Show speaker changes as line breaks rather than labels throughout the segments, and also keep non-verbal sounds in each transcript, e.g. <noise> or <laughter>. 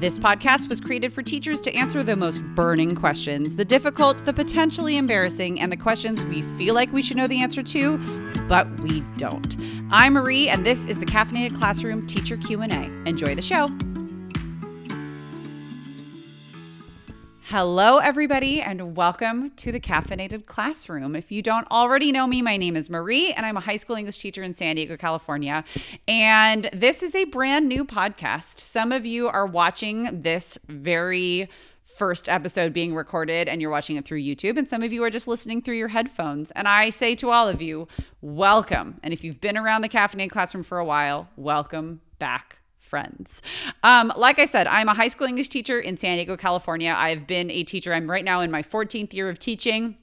This podcast was created for teachers to answer the most burning questions, the difficult, the potentially embarrassing, and the questions we feel like we should know the answer to, but we don't. I'm Marie, and this is the Caffeinated Classroom Teacher Q&A. Enjoy the show. Hello, everybody, and welcome to the Caffeinated Classroom. If you don't already know me, my name is Marie, and I'm a high school English teacher in San Diego, California. And this is a brand new podcast. Some of you are watching this very first episode being recorded and you're watching it through YouTube, and some of you are just listening through your headphones. And I say to all of you, welcome. And if you've been around the Caffeinated Classroom for a while, welcome back friends. Um, like I said, I'm a high school English teacher in San Diego, California. I've been a teacher. I'm right now in my 14th year of teaching,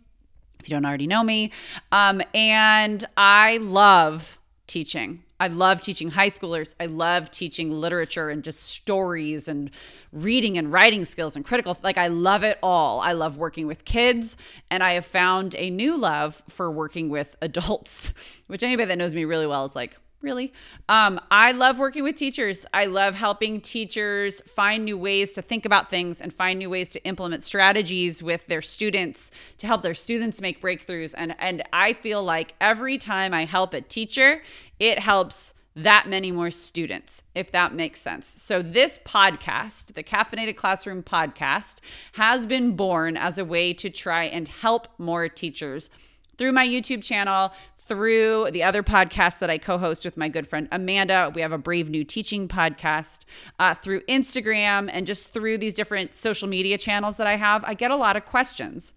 if you don't already know me. Um, and I love teaching. I love teaching high schoolers. I love teaching literature and just stories and reading and writing skills and critical. Like, I love it all. I love working with kids. And I have found a new love for working with adults, <laughs> which anybody that knows me really well is like, really. Um, I love working with teachers. I love helping teachers find new ways to think about things and find new ways to implement strategies with their students to help their students make breakthroughs. And and I feel like every time I help a teacher, it helps that many more students, if that makes sense. So, this podcast, the Caffeinated Classroom podcast, has been born as a way to try and help more teachers through my YouTube channel, through the other podcast that I co host with my good friend Amanda. We have a Brave New Teaching podcast uh, through Instagram and just through these different social media channels that I have. I get a lot of questions.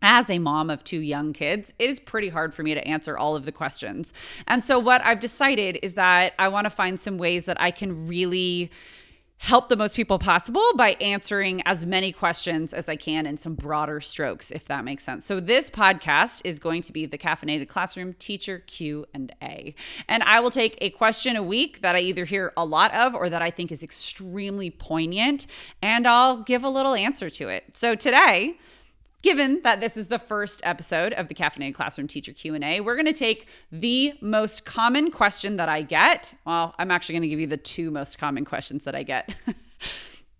As a mom of two young kids, it is pretty hard for me to answer all of the questions. And so, what I've decided is that I want to find some ways that I can really help the most people possible by answering as many questions as I can in some broader strokes if that makes sense. So this podcast is going to be the caffeinated classroom teacher Q&A. And I will take a question a week that I either hear a lot of or that I think is extremely poignant and I'll give a little answer to it. So today, given that this is the first episode of the caffeinated classroom teacher q&a we're going to take the most common question that i get. Well i'm actually going to give you the two most common questions that i get. <laughs>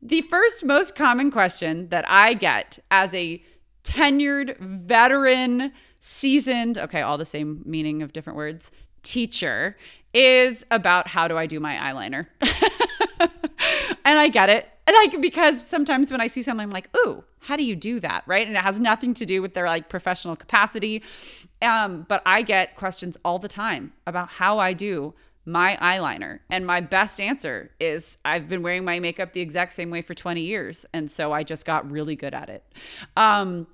The first most common question that i get as a tenured veteran seasoned okay all the same meaning of different words teacher is about how do i do my eyeliner. <laughs> And i get it. And i like because sometimes when I see something, I'm like, ooh, how do you do that? Right. And it has nothing to do with their like professional capacity. Um, but I get questions all the time about how I do my eyeliner. And my best answer is I've been wearing my makeup the exact same way for 20 years. And so I just got really good at it. Um,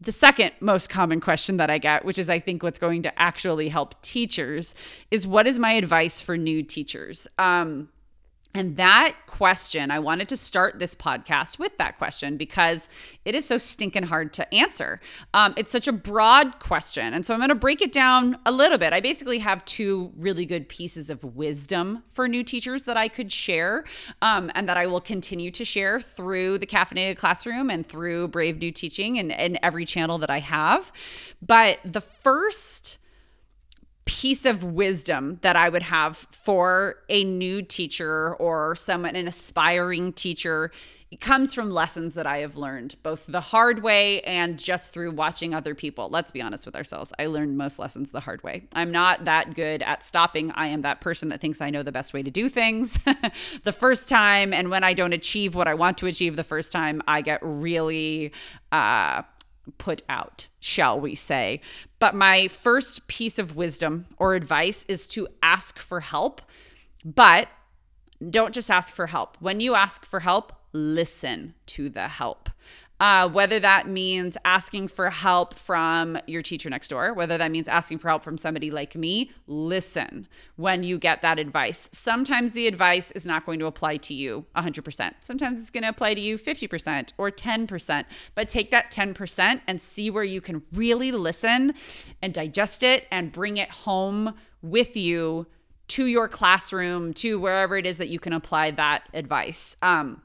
the second most common question that I get, which is I think what's going to actually help teachers, is what is my advice for new teachers? Um, and that question, I wanted to start this podcast with that question because it is so stinking hard to answer. Um, it's such a broad question. And so I'm going to break it down a little bit. I basically have two really good pieces of wisdom for new teachers that I could share um, and that I will continue to share through the Caffeinated Classroom and through Brave New Teaching and, and every channel that I have. But the first piece of wisdom that I would have for a new teacher or someone, an aspiring teacher, it comes from lessons that I have learned, both the hard way and just through watching other people. Let's be honest with ourselves. I learned most lessons the hard way. I'm not that good at stopping. I am that person that thinks I know the best way to do things <laughs> the first time. And when I don't achieve what I want to achieve the first time, I get really, uh, put out, shall we say. But my first piece of wisdom or advice is to ask for help, but don't just ask for help. When you ask for help, listen to the help uh, whether that means asking for help from your teacher next door, whether that means asking for help from somebody like me, listen when you get that advice. Sometimes the advice is not going to apply to you 100%. Sometimes it's going to apply to you 50% or 10%, but take that 10% and see where you can really listen and digest it and bring it home with you to your classroom, to wherever it is that you can apply that advice. Um,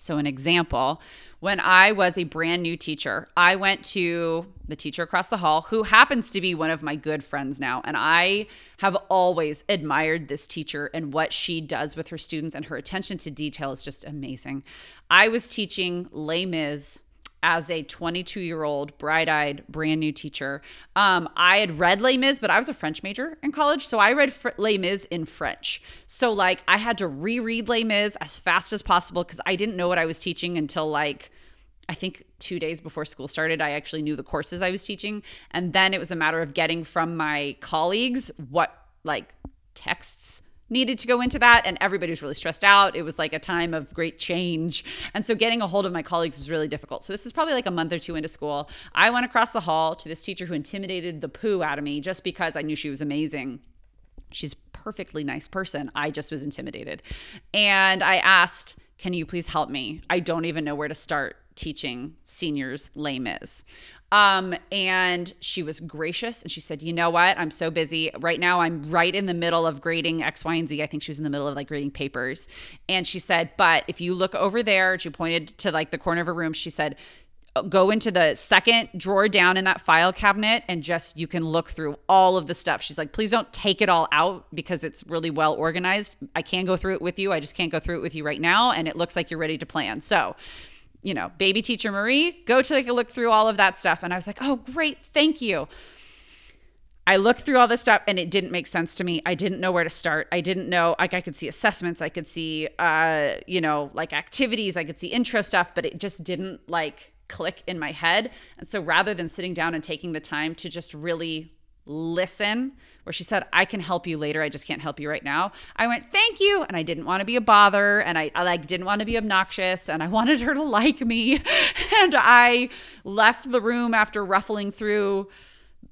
So, an example when I was a brand new teacher, I went to the teacher across the hall who happens to be one of my good friends now. And I have always admired this teacher and what she does with her students, and her attention to detail is just amazing. I was teaching Les Mis as a 22 year old, bright eyed, brand new teacher. Um, I had read Les Mis, but I was a French major in college. So I read Fr- Les Mis in French. So, like, I had to reread Les Mis as fast as possible because I didn't know what I was teaching until, like, I think two days before school started, I actually knew the courses I was teaching. And then it was a matter of getting from my colleagues what, like, texts needed to go into that and everybody was really stressed out. It was like a time of great change. And so getting a hold of my colleagues was really difficult. So this is probably like a month or two into school. I went across the hall to this teacher who intimidated the poo out of me just because i knew she was amazing. She's perfectly nice person. I just was intimidated. And i asked can you please help me? I don't even know where to start teaching seniors Les Mis. Um, and she was gracious and she said, You know what? I'm so busy. Right now, I'm right in the middle of grading X, Y, and Z. I think she was in the middle of like grading papers. And she said, But if you look over there, she pointed to like the corner of her room, she said, go into the second drawer down in that file cabinet and just you can look through all of the stuff. She's like, please don't take it all out because it's really well organized. I can go through it with you. I just can't go through it with you right now. And it looks like you're ready to plan. So you know, baby teacher Marie, go take a look through all of that stuff. And I was like, oh, great, thank you. I looked through all this stuff and it didn't make sense to me. I didn't know where to start. I didn't know, like, I could see assessments, I could see, uh, you know, like activities, I could see intro stuff, but it just didn't like click in my head. And so rather than sitting down and taking the time to just really listen where she said i can help you later i just can't help you right now. I went thank you and i didn't want to be a bother and I, I like didn't want to be obnoxious and i <laughs> wanted her to like me <laughs> and i left the room after ruffling through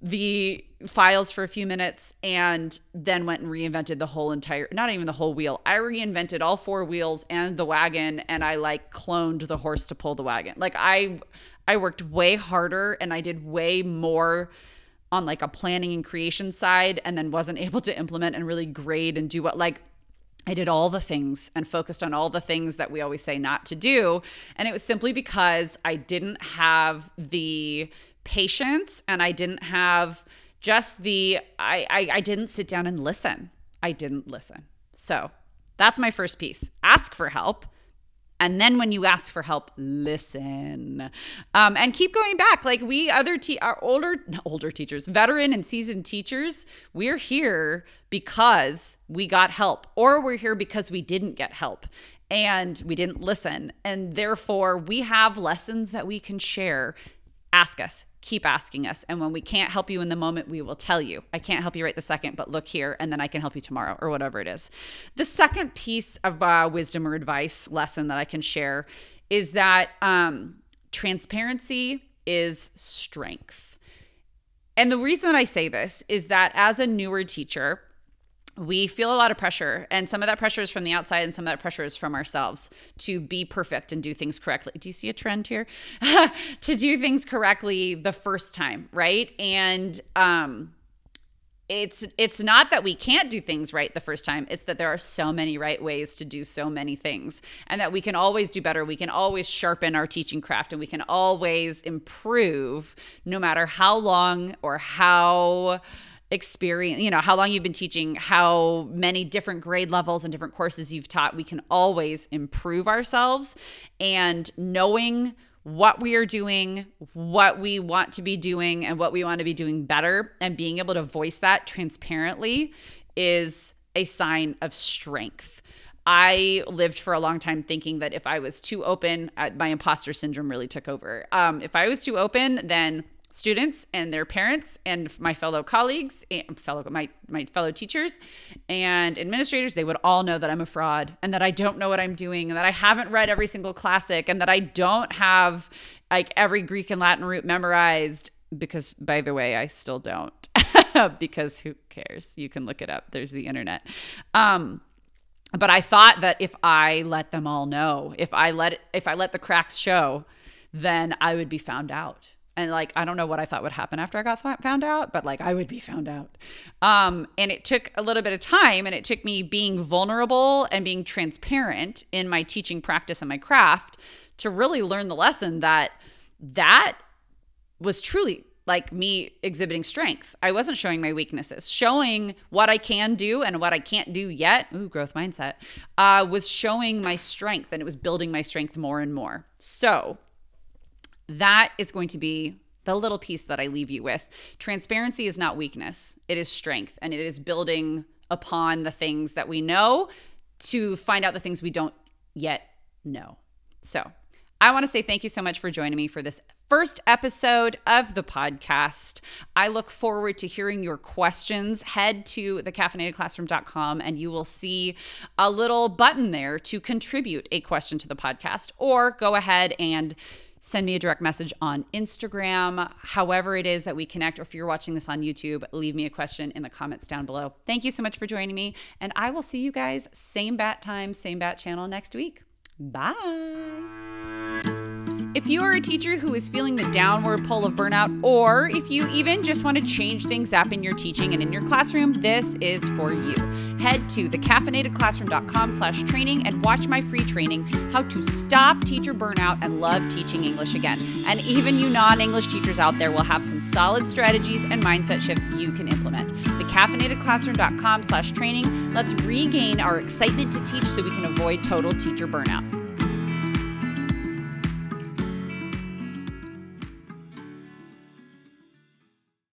the files for a few minutes and then went and reinvented the whole entire not even the whole wheel i reinvented all four wheels and the wagon and i like cloned the horse to pull the wagon. Like i i worked way harder and i did way more on like a planning and creation side and then wasn't able to implement and really grade and do what like I did all the things and focused on all the things that we always say not to do. And it was simply because I didn't have the patience and I didn't have just the, I, I, I didn't sit down and listen. I didn't listen. So that's my first piece. Ask for help and then when you ask for help, listen. Um, and keep going back. Like we other te- our older <laughs> older teachers, veteran and seasoned teachers, we're here because we got help, or we're here because we didn't get help and we didn't listen. And therefore, we have lessons that we can share ask us keep asking us. And when we can't help you in the moment we will tell you. I can't help you right the second but look here and then i can help you tomorrow or whatever it is. The second piece of uh, wisdom or advice lesson that i can share is that um, transparency is strength. And the reason i say this is that as a newer teacher we feel a lot of pressure and some of that pressure is from the outside and some of that pressure is from ourselves to be perfect and do things correctly. Do you see a trend here? <laughs> To do things correctly the first time right? And um it's it's not that we can't do things right the first time it's that there are so many right ways to do so many things and that we can always do better we can always sharpen our teaching craft and we can always improve no matter how long or how experience, you know, how long you've been teaching, how many different grade levels and different courses you've taught, we can always improve ourselves. And knowing what we are doing, what we want to be doing, and what we want to be doing better, and being able to voice that transparently is a sign of strength. I lived for a long time thinking that if I was too open, my imposter syndrome really took over. Um, if I was too open, then students and their parents and my fellow colleagues and fellow my my fellow teachers and administrators they would all know that I'm a fraud and that I don't know what I'm doing and that I haven't read every single classic and that I don't have like every Greek and Latin root memorized because by the way I still don't <laughs> because who cares? You can look it up. There's the internet. Um but I thought that if I let them all know if I let if I let the cracks show then I would be found out and like i don't know what i thought would happen after i got found out but like i would be found out um, and it took a little bit of time and it took me being vulnerable and being transparent in my teaching practice and my craft to really learn the lesson that that was truly like me exhibiting strength. I wasn't showing my weaknesses. Showing what I can do and what I can't do yet, ooh, growth mindset, uh, was showing my strength and it was building my strength more and more. So that is going to be the little piece that I leave you with. Transparency is not weakness, it is strength, and it is building upon the things that we know to find out the things we don't yet know. So, I want to say thank you so much for joining me for this first episode of the podcast. I look forward to hearing your questions. Head to thecaffeinatedclassroom.com and you will see a little button there to contribute a question to the podcast, or go ahead and send me a direct message on Instagram, however it is that we connect, or if you're watching this on YouTube, leave me a question in the comments down below. Thank you so much for joining me, and I will see you guys same bat time, same bat channel next week. Bye. If you are a teacher who is feeling the downward pull of burnout, or if you even just want to change things up in your teaching and in your classroom, this is for you. Head to thecaffeinatedclassroom.com slash training and watch my free training, How to Stop Teacher Burnout and Love Teaching English Again. And even you non-English teachers out there will have some solid strategies and mindset shifts you can implement. Thecaffeinatedclassroom.com slash training. Let's regain our excitement to teach so we can avoid total teacher burnout.